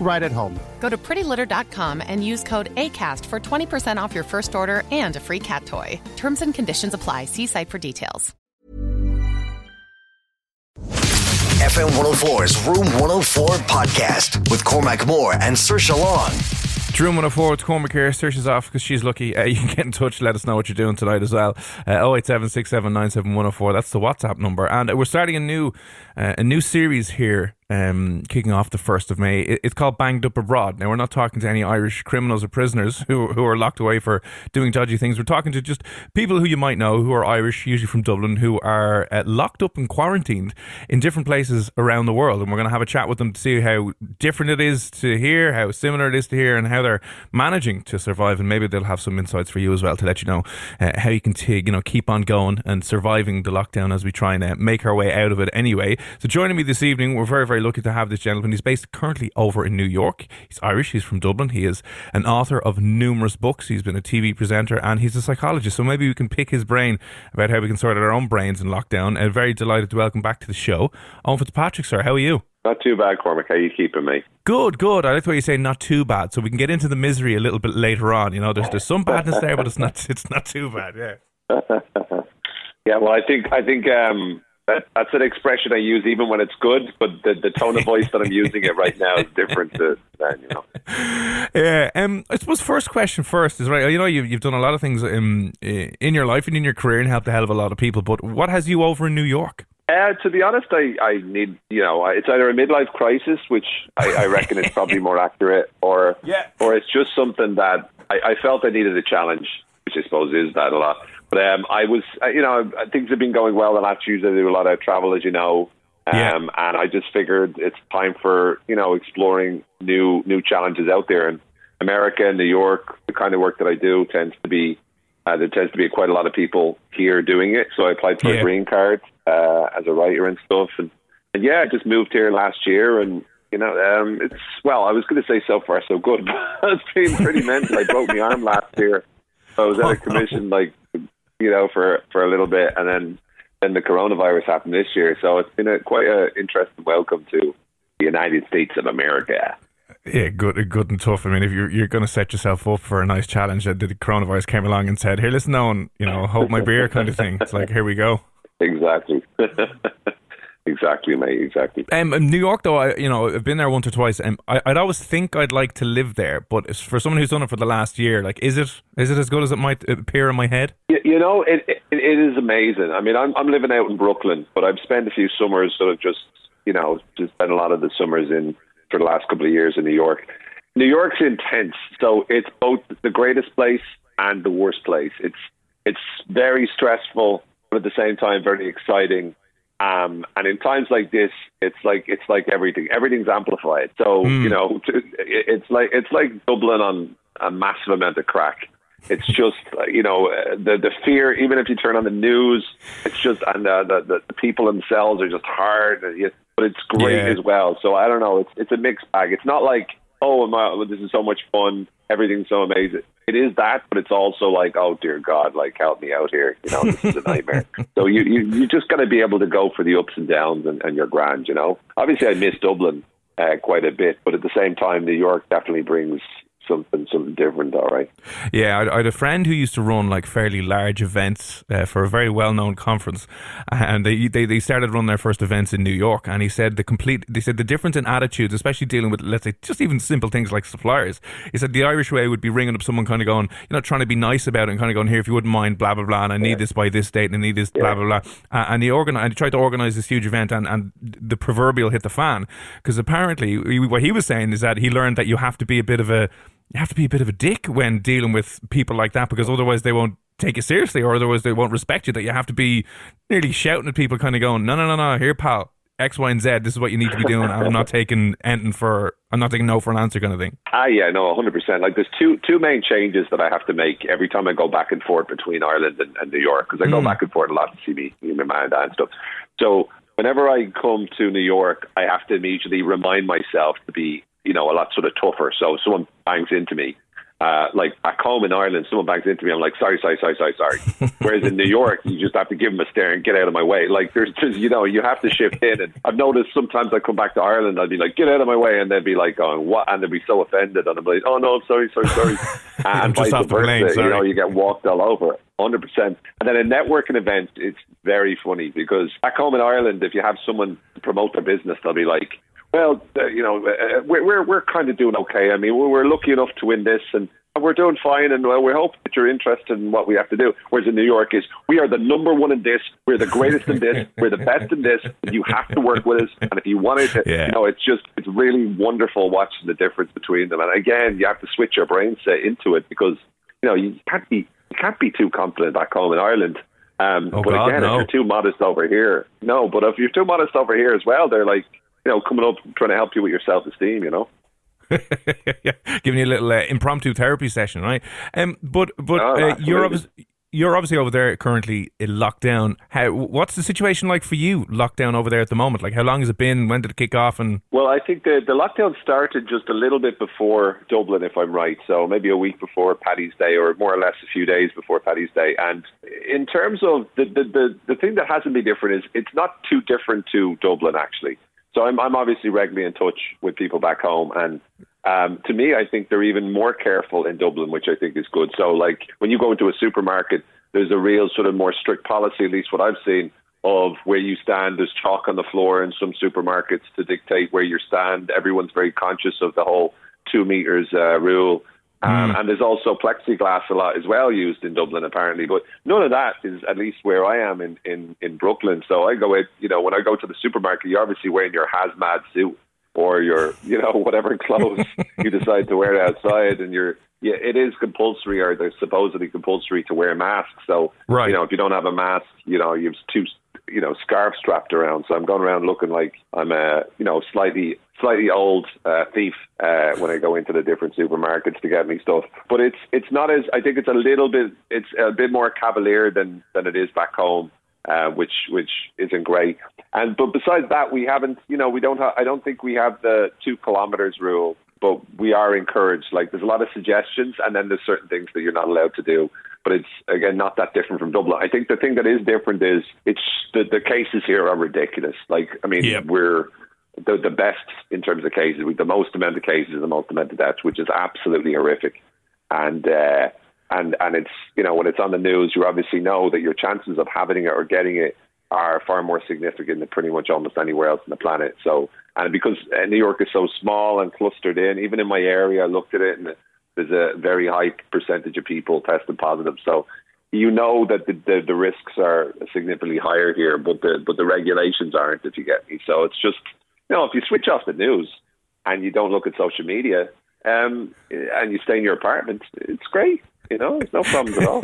right at home. Go to prettylitter.com and use code ACAST for 20% off your first order and a free cat toy. Terms and conditions apply. See site for details. FM 104's Room 104 podcast with Cormac Moore and Saoirse Long. Room 104, it's Cormac here. Saoirse's off because she's lucky. Uh, you can get in touch, let us know what you're doing tonight as well. Uh, 087 That's the WhatsApp number. And uh, we're starting a new uh, a new series here um, kicking off the 1st of May. It's called Banged Up Abroad. Now, we're not talking to any Irish criminals or prisoners who, who are locked away for doing dodgy things. We're talking to just people who you might know who are Irish, usually from Dublin, who are uh, locked up and quarantined in different places around the world. And we're going to have a chat with them to see how different it is to here, how similar it is to here, and how they're managing to survive. And maybe they'll have some insights for you as well to let you know uh, how you can t- you know, keep on going and surviving the lockdown as we try and uh, make our way out of it anyway. So joining me this evening, we're very, very lucky to have this gentleman. He's based currently over in New York. He's Irish. He's from Dublin. He is an author of numerous books. He's been a TV presenter and he's a psychologist. So maybe we can pick his brain about how we can sort out our own brains in lockdown. And very delighted to welcome back to the show, Owen Fitzpatrick, sir. How are you? Not too bad, Cormac. How are you keeping me? Good, good. I like the way you say not too bad. So we can get into the misery a little bit later on. You know, there's there's some badness there, but it's not it's not too bad. Yeah. yeah. Well, I think I think um, that, that's an expression I use even when it's good, but the, the tone of voice that I'm using it right now is different to then, you know. Yeah, um, I suppose first question first is right. You know, you've you've done a lot of things in in your life and in your career and helped a hell of a lot of people. But what has you over in New York? Uh, to be honest, I, I need you know it's either a midlife crisis, which I, I reckon is probably more accurate, or yeah. or it's just something that I, I felt I needed a challenge, which I suppose is that a lot. But um, I was, uh, you know, things have been going well the last few years. I do a lot of travel, as you know, um, yeah. and I just figured it's time for you know exploring new new challenges out there. And America New York, the kind of work that I do tends to be uh, there tends to be quite a lot of people here doing it. So I applied for yeah. a green card uh, as a writer and stuff, and and yeah, I just moved here last year and. You know, um, it's well. I was going to say so far so good, but it's been pretty mental. I broke my arm last year. I was out of commission like you know, for for a little bit, and then then the coronavirus happened this year. So it's been a quite an interesting welcome to the United States of America. Yeah, good, good and tough. I mean, if you're you're going to set yourself up for a nice challenge, that the coronavirus came along and said, "Here, listen, no one, you know, hold my beer," kind of thing. It's like, here we go. Exactly. Exactly, mate. Exactly. Um, New York, though, I you know I've been there once or twice, and I, would always think I'd like to live there. But for someone who's done it for the last year, like, is it is it as good as it might appear in my head? You, you know, it, it it is amazing. I mean, I'm I'm living out in Brooklyn, but I've spent a few summers sort of just you know just spent a lot of the summers in for the last couple of years in New York. New York's intense, so it's both the greatest place and the worst place. It's it's very stressful, but at the same time very exciting um, and in times like this, it's like it's like everything. Everything's amplified. So mm. you know, it's like it's like Dublin on a massive amount of crack. It's just you know the the fear. Even if you turn on the news, it's just and uh, the, the the people themselves are just hard. But it's great yeah. as well. So I don't know. It's it's a mixed bag. It's not like oh my, this is so much fun. Everything's so amazing it is that, but it's also like, oh dear God, like help me out here. You know, this is a nightmare. so you you you just got to be able to go for the ups and downs and, and you're grand. You know, obviously I miss Dublin uh, quite a bit, but at the same time, New York definitely brings something something different. All right. Yeah, I, I had a friend who used to run like fairly large events uh, for a very well known conference, and they, they they started running their first events in New York. And he said the complete they said the difference in attitudes, especially dealing with let's say just even simple things like suppliers. He said the Irish way would be ringing up someone, kind of going, you know, trying to be nice about it, and kind of going, here if you wouldn't mind, blah blah blah, and I need yeah. this by this date, and I need this, yeah. blah blah blah. Uh, and he organized, and he tried to organize this huge event, and and the proverbial hit the fan because apparently what he was saying is that he learned that you have to be a bit of a you have to be a bit of a dick when dealing with people like that because otherwise they won't take you seriously or otherwise they won't respect you. That you have to be nearly shouting at people, kind of going, "No, no, no, no, here, pal, X, Y, and Z. This is what you need to be doing. I'm not taking anything for. I'm not taking no for an answer, kind of thing." Ah, yeah, no, 100. percent Like, there's two two main changes that I have to make every time I go back and forth between Ireland and, and New York because I go mm. back and forth a lot to see me, me my man and stuff. So whenever I come to New York, I have to immediately remind myself to be you know, a lot sort of tougher. So if someone bangs into me, uh, like back home in Ireland, someone bangs into me, I'm like, sorry, sorry, sorry, sorry, sorry. Whereas in New York, you just have to give them a stare and get out of my way. Like there's just, you know, you have to shift in. And I've noticed sometimes I come back to Ireland, I'd be like, get out of my way. And they'd be like, going, what? And they'd be so offended. And I'm like, oh no, I'm sorry, sorry, sorry. and vice versa, you know, you get walked all over. 100%. And then a networking event, it's very funny because back home in Ireland, if you have someone promote their business, they'll be like, well, uh, you know, uh, we're we're, we're kind of doing okay. I mean, we're lucky enough to win this, and we're doing fine, and well, we hope that you're interested in what we have to do. Whereas in New York is we are the number one in this, we're the greatest in this, we're the best in this. You have to work with us, and if you wanted to, yeah. you know, it's just it's really wonderful watching the difference between them. And again, you have to switch your brain set into it because you know you can't be you can't be too confident back home in Ireland. Um, oh but God, again, no. if you're too modest over here, no. But if you're too modest over here as well, they're like, you know, coming up trying to help you with your self esteem, you know. yeah, giving you a little uh, impromptu therapy session, right? Um, but but oh, uh, you're obviously you're obviously over there currently in lockdown. How what's the situation like for you? Lockdown over there at the moment. Like how long has it been? When did it kick off? And well, I think the the lockdown started just a little bit before Dublin, if I'm right. So maybe a week before Paddy's Day, or more or less a few days before Paddy's Day. And in terms of the the the, the thing that hasn't been different is it's not too different to Dublin actually. So I'm I'm obviously regularly in touch with people back home and um, to me, I think they're even more careful in Dublin, which I think is good. So, like when you go into a supermarket, there's a real sort of more strict policy, at least what I've seen, of where you stand. There's chalk on the floor in some supermarkets to dictate where you stand. Everyone's very conscious of the whole two meters uh, rule. Um, mm. And there's also plexiglass a lot as well used in Dublin, apparently. But none of that is at least where I am in, in, in Brooklyn. So I go, in, you know, when I go to the supermarket, you're obviously wearing your hazmat suit or your you know whatever clothes you decide to wear outside, and you're yeah, it is compulsory or they're supposedly compulsory to wear masks. So right. you know if you don't have a mask, you know you've two you know scarves strapped around. So I'm going around looking like I'm a you know slightly slightly old uh, thief uh, when I go into the different supermarkets to get me stuff. But it's it's not as I think it's a little bit it's a bit more cavalier than than it is back home uh, which which isn't great. And but besides that, we haven't, you know, we don't. Ha- I don't think we have the two kilometers rule, but we are encouraged. Like there's a lot of suggestions, and then there's certain things that you're not allowed to do. But it's again not that different from Dublin. I think the thing that is different is it's the the cases here are ridiculous. Like I mean, yep. we're the the best in terms of cases. With the most amount of cases, the most amount of deaths, which is absolutely horrific. And uh, and and it's you know when it's on the news, you obviously know that your chances of having it or getting it are far more significant than pretty much almost anywhere else on the planet. So and because uh, New York is so small and clustered in, even in my area, I looked at it and there's a very high percentage of people tested positive. So you know that the, the, the risks are significantly higher here, but the but the regulations aren't. If you get me, so it's just you know if you switch off the news and you don't look at social media um, and you stay in your apartment, it's great. You know, there's no problems at all.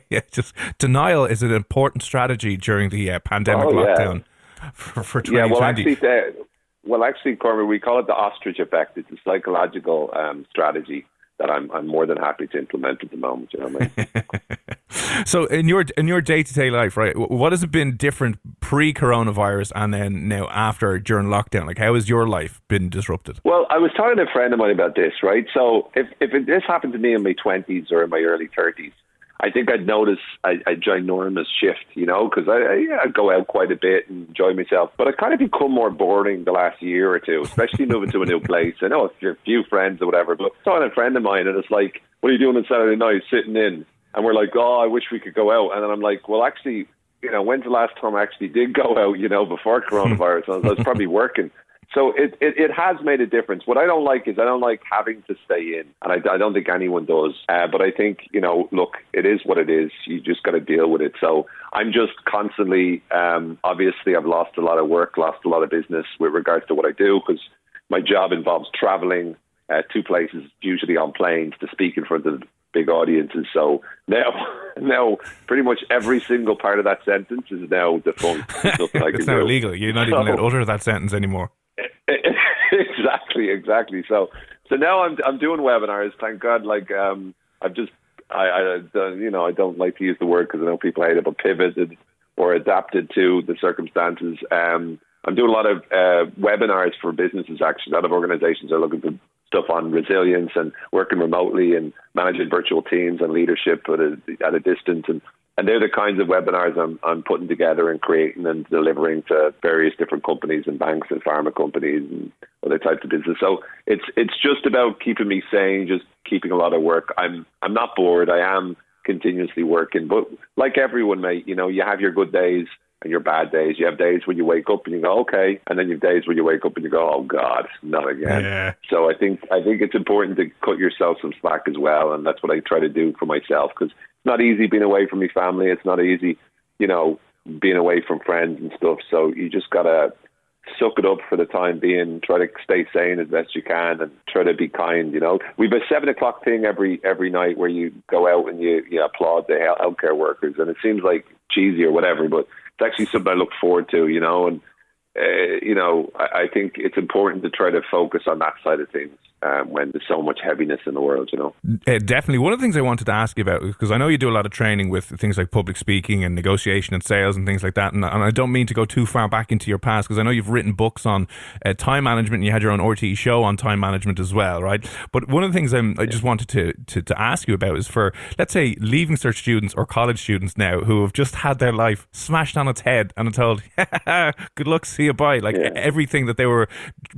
yeah, just denial is an important strategy during the uh, pandemic oh, lockdown for, for 2020. Yeah, well, actually, uh, well, actually, Cormac, we call it the ostrich effect. It's a psychological um, strategy that I'm I'm more than happy to implement at the moment. You know what I mean? so in your in your day to day life, right? What has it been different pre coronavirus and then now after during lockdown? Like how has your life been disrupted? Well, I was talking to a friend of mine about this, right? So if if it, this happened to me in my twenties or in my early thirties, I think I'd notice a, a ginormous shift, you know, because I, I, I go out quite a bit and enjoy myself. But I kind of become more boring the last year or two, especially moving to a new place. I know a few friends or whatever, but I saw a friend of mine, and it's like, what are you doing on Saturday night? Sitting in, and we're like, oh, I wish we could go out. And then I'm like, well, actually, you know, when's the last time I actually did go out? You know, before coronavirus, I was probably working. So it, it, it has made a difference. What I don't like is I don't like having to stay in, and I, I don't think anyone does. Uh, but I think you know, look, it is what it is. You just got to deal with it. So I'm just constantly, um, obviously, I've lost a lot of work, lost a lot of business with regards to what I do because my job involves traveling uh, to places, usually on planes, to speak in front of big audiences. So now, now, pretty much every single part of that sentence is now defunct. it's now illegal. You're not even allowed to utter that sentence anymore. exactly, exactly. So, so now I'm I'm doing webinars. Thank God. Like, um, I've just I, I you know I don't like to use the word because I know people hate it, but pivoted or adapted to the circumstances. Um, I'm doing a lot of uh, webinars for businesses. Actually, a lot of organisations are looking for stuff on resilience and working remotely and managing virtual teams and leadership at a, at a distance. And and they're the kinds of webinars I'm, I'm putting together and creating and delivering to various different companies and banks and pharma companies and other types of business. So it's it's just about keeping me sane, just keeping a lot of work. I'm I'm not bored. I am continuously working, but like everyone, mate, you know, you have your good days and your bad days. You have days when you wake up and you go, okay, and then you have days when you wake up and you go, oh God, not again. Yeah. So I think I think it's important to cut yourself some slack as well, and that's what I try to do for myself because not easy being away from your family. It's not easy, you know, being away from friends and stuff. So you just gotta suck it up for the time being. Try to stay sane as best you can, and try to be kind. You know, we've a seven o'clock thing every every night where you go out and you you applaud the healthcare workers, and it seems like cheesy or whatever, but it's actually something I look forward to. You know, and uh, you know, I, I think it's important to try to focus on that side of things um, when there's so much heaviness in the world, you know. Uh, definitely. One of the things I wanted to ask you about, because I know you do a lot of training with things like public speaking and negotiation and sales and things like that. And, and I don't mean to go too far back into your past, because I know you've written books on uh, time management and you had your own RTE show on time management as well, right? But one of the things I'm, i just wanted to, to, to ask you about is for, let's say, leaving cert students or college students now who have just had their life smashed on its head and are told, good luck, see you bye. Like yeah. everything that they were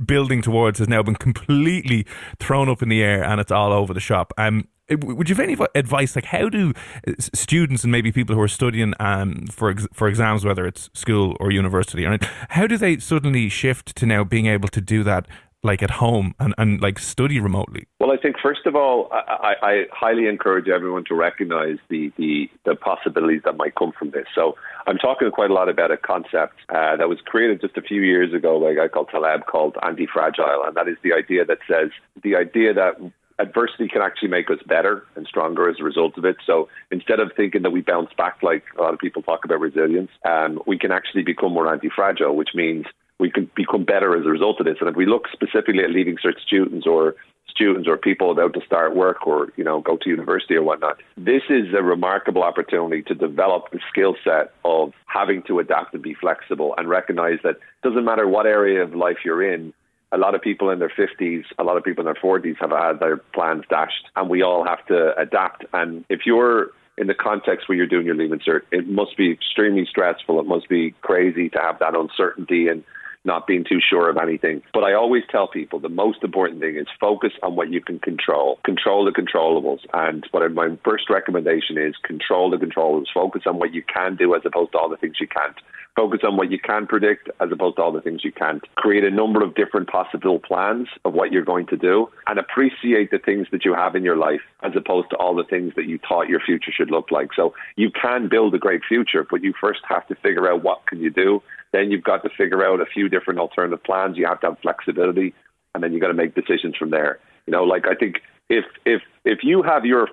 building towards has now been completely thrown up in the air and it's all over the shop. Um, would you have any advice like how do uh, students and maybe people who are studying um, for ex- for exams whether it's school or university how do they suddenly shift to now being able to do that like at home and, and like study remotely? Well, I think first of all, I, I highly encourage everyone to recognize the, the, the possibilities that might come from this. So I'm talking quite a lot about a concept uh, that was created just a few years ago by a guy called Taleb called anti-fragile, and that is the idea that says the idea that adversity can actually make us better and stronger as a result of it. So instead of thinking that we bounce back like a lot of people talk about resilience, um, we can actually become more anti-fragile, which means we can become better as a result of this. And if we look specifically at leaving cert students or students or people about to start work or you know go to university or whatnot, this is a remarkable opportunity to develop the skill set of having to adapt and be flexible and recognize that it doesn't matter what area of life you're in. A lot of people in their 50s, a lot of people in their 40s have had their plans dashed, and we all have to adapt. And if you're in the context where you're doing your leaving cert, it must be extremely stressful. It must be crazy to have that uncertainty and not being too sure of anything. But I always tell people the most important thing is focus on what you can control. Control the controllables. And what my first recommendation is control the controllables. Focus on what you can do as opposed to all the things you can't. Focus on what you can predict as opposed to all the things you can't. Create a number of different possible plans of what you're going to do and appreciate the things that you have in your life as opposed to all the things that you thought your future should look like. So you can build a great future, but you first have to figure out what can you do then you've got to figure out a few different alternative plans. You have to have flexibility, and then you've got to make decisions from there. You know, like I think if if if you have your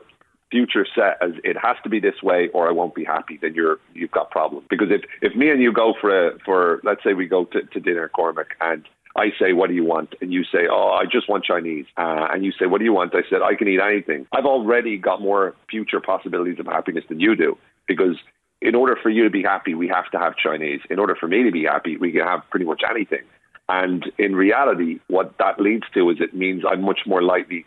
future set as it has to be this way or I won't be happy, then you're you've got problems. Because if if me and you go for a for let's say we go to, to dinner, Cormac, and I say, what do you want? And you say, oh, I just want Chinese. Uh, and you say, what do you want? I said, I can eat anything. I've already got more future possibilities of happiness than you do because in order for you to be happy, we have to have Chinese. In order for me to be happy, we can have pretty much anything. And in reality, what that leads to is it means I'm much more likely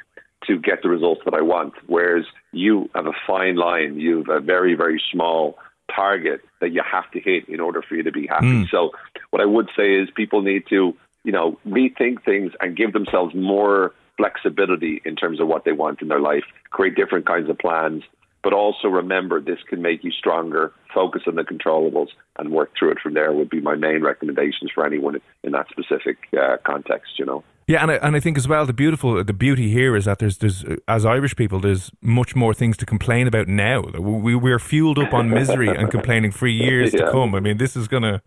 to get the results that I want. Whereas you have a fine line, you have a very, very small target that you have to hit in order for you to be happy. Mm. So what I would say is people need to, you know, rethink things and give themselves more flexibility in terms of what they want in their life, create different kinds of plans, but also remember this can make you stronger. Focus on the controllables and work through it from there. Would be my main recommendations for anyone in that specific uh, context. You know. Yeah, and I, and I think as well the beautiful the beauty here is that there's there's as Irish people there's much more things to complain about now. We we're fueled up on misery and complaining for years yeah. to come. I mean, this is gonna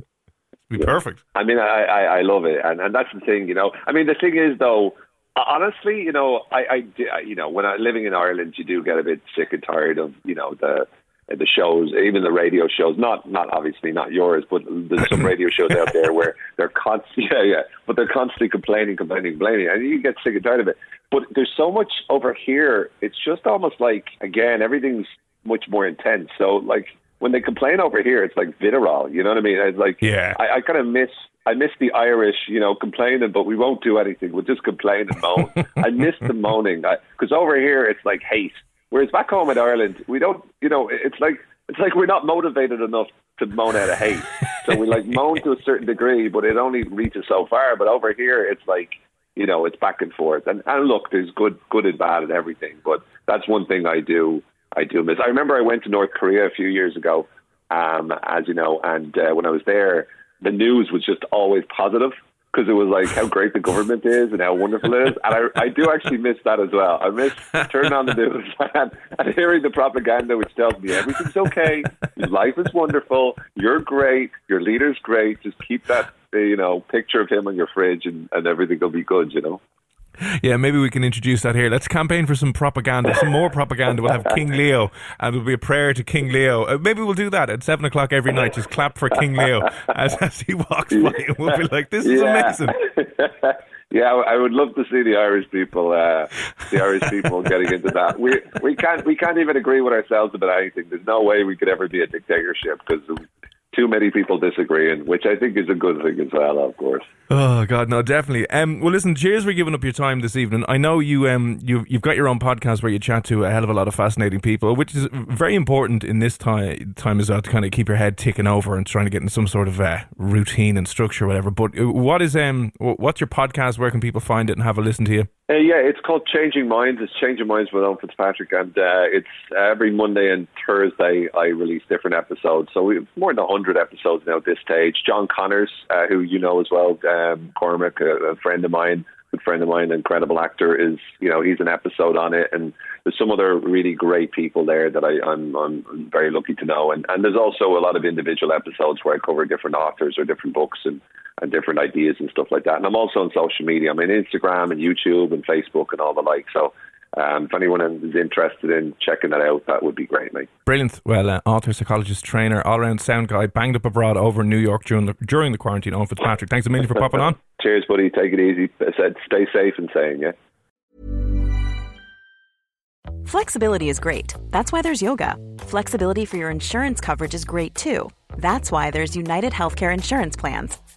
be yeah. perfect. I mean, I, I I love it, and and that's the thing. You know, I mean, the thing is though Uh, honestly, you know, I, I, you know, when I living in Ireland, you do get a bit sick and tired of, you know, the the shows, even the radio shows. Not, not obviously not yours, but there's some radio shows out there where they're constantly, yeah, yeah, but they're constantly complaining, complaining, complaining, and you get sick and tired of it. But there's so much over here. It's just almost like again, everything's much more intense. So like when they complain over here, it's like vitriol. You know what I mean? It's like, yeah, I, I kind of miss I miss the Irish, you know, complaining, but we won't do anything. We'll just complain and moan. I miss the moaning because over here it's like hate. Whereas back home in Ireland, we don't, you know, it's like it's like we're not motivated enough to moan out of hate. So we like moan to a certain degree, but it only reaches so far. But over here, it's like, you know, it's back and forth. And and look, there's good, good and bad and everything. But that's one thing I do, I do miss. I remember I went to North Korea a few years ago, um, as you know, and uh, when I was there the news was just always positive because it was like how great the government is and how wonderful it is. And I, I do actually miss that as well. I miss turning on the news and, and hearing the propaganda which tells me everything's okay, life is wonderful, you're great, your leader's great. Just keep that you know picture of him on your fridge and, and everything will be good. You know. Yeah, maybe we can introduce that here. Let's campaign for some propaganda, some more propaganda. We'll have King Leo, and it'll be a prayer to King Leo. Uh, maybe we'll do that at seven o'clock every night. Just clap for King Leo as, as he walks by, and we'll be like, "This is yeah. amazing." yeah, I would love to see the Irish people, uh, the Irish people getting into that. We we can't we can't even agree with ourselves about anything. There's no way we could ever be a dictatorship because too many people disagreeing, which I think is a good thing as well, of course. Oh God, no, definitely. Um, well, listen, cheers for giving up your time this evening. I know you um you've you've got your own podcast where you chat to a hell of a lot of fascinating people, which is very important in this time time as well to kind of keep your head ticking over and trying to get in some sort of uh, routine and structure, whatever. But uh, what is um what's your podcast? Where can people find it and have a listen to you? Uh, yeah, it's called Changing Minds. It's Changing Minds with Owen Fitzpatrick, and uh, it's every Monday and Thursday I release different episodes. So we've more than hundred episodes now at this stage. John Connors, uh, who you know as well, um, Cormac, a, a friend of mine, good friend of mine, incredible actor, is you know he's an episode on it, and there's some other really great people there that I, I'm I'm very lucky to know, and and there's also a lot of individual episodes where I cover different authors or different books and and different ideas and stuff like that. And I'm also on social media. I'm on Instagram and YouTube and Facebook and all the like. So um, if anyone is interested in checking that out, that would be great, mate. Brilliant. Well, uh, author, psychologist, trainer, all around sound guy, banged up abroad over in New York during the during the quarantine. Owen Fitzpatrick, thanks a million for popping on. Cheers, buddy. Take it easy. I said stay safe and sane, yeah. Flexibility is great. That's why there's yoga. Flexibility for your insurance coverage is great too. That's why there's United Healthcare Insurance Plans.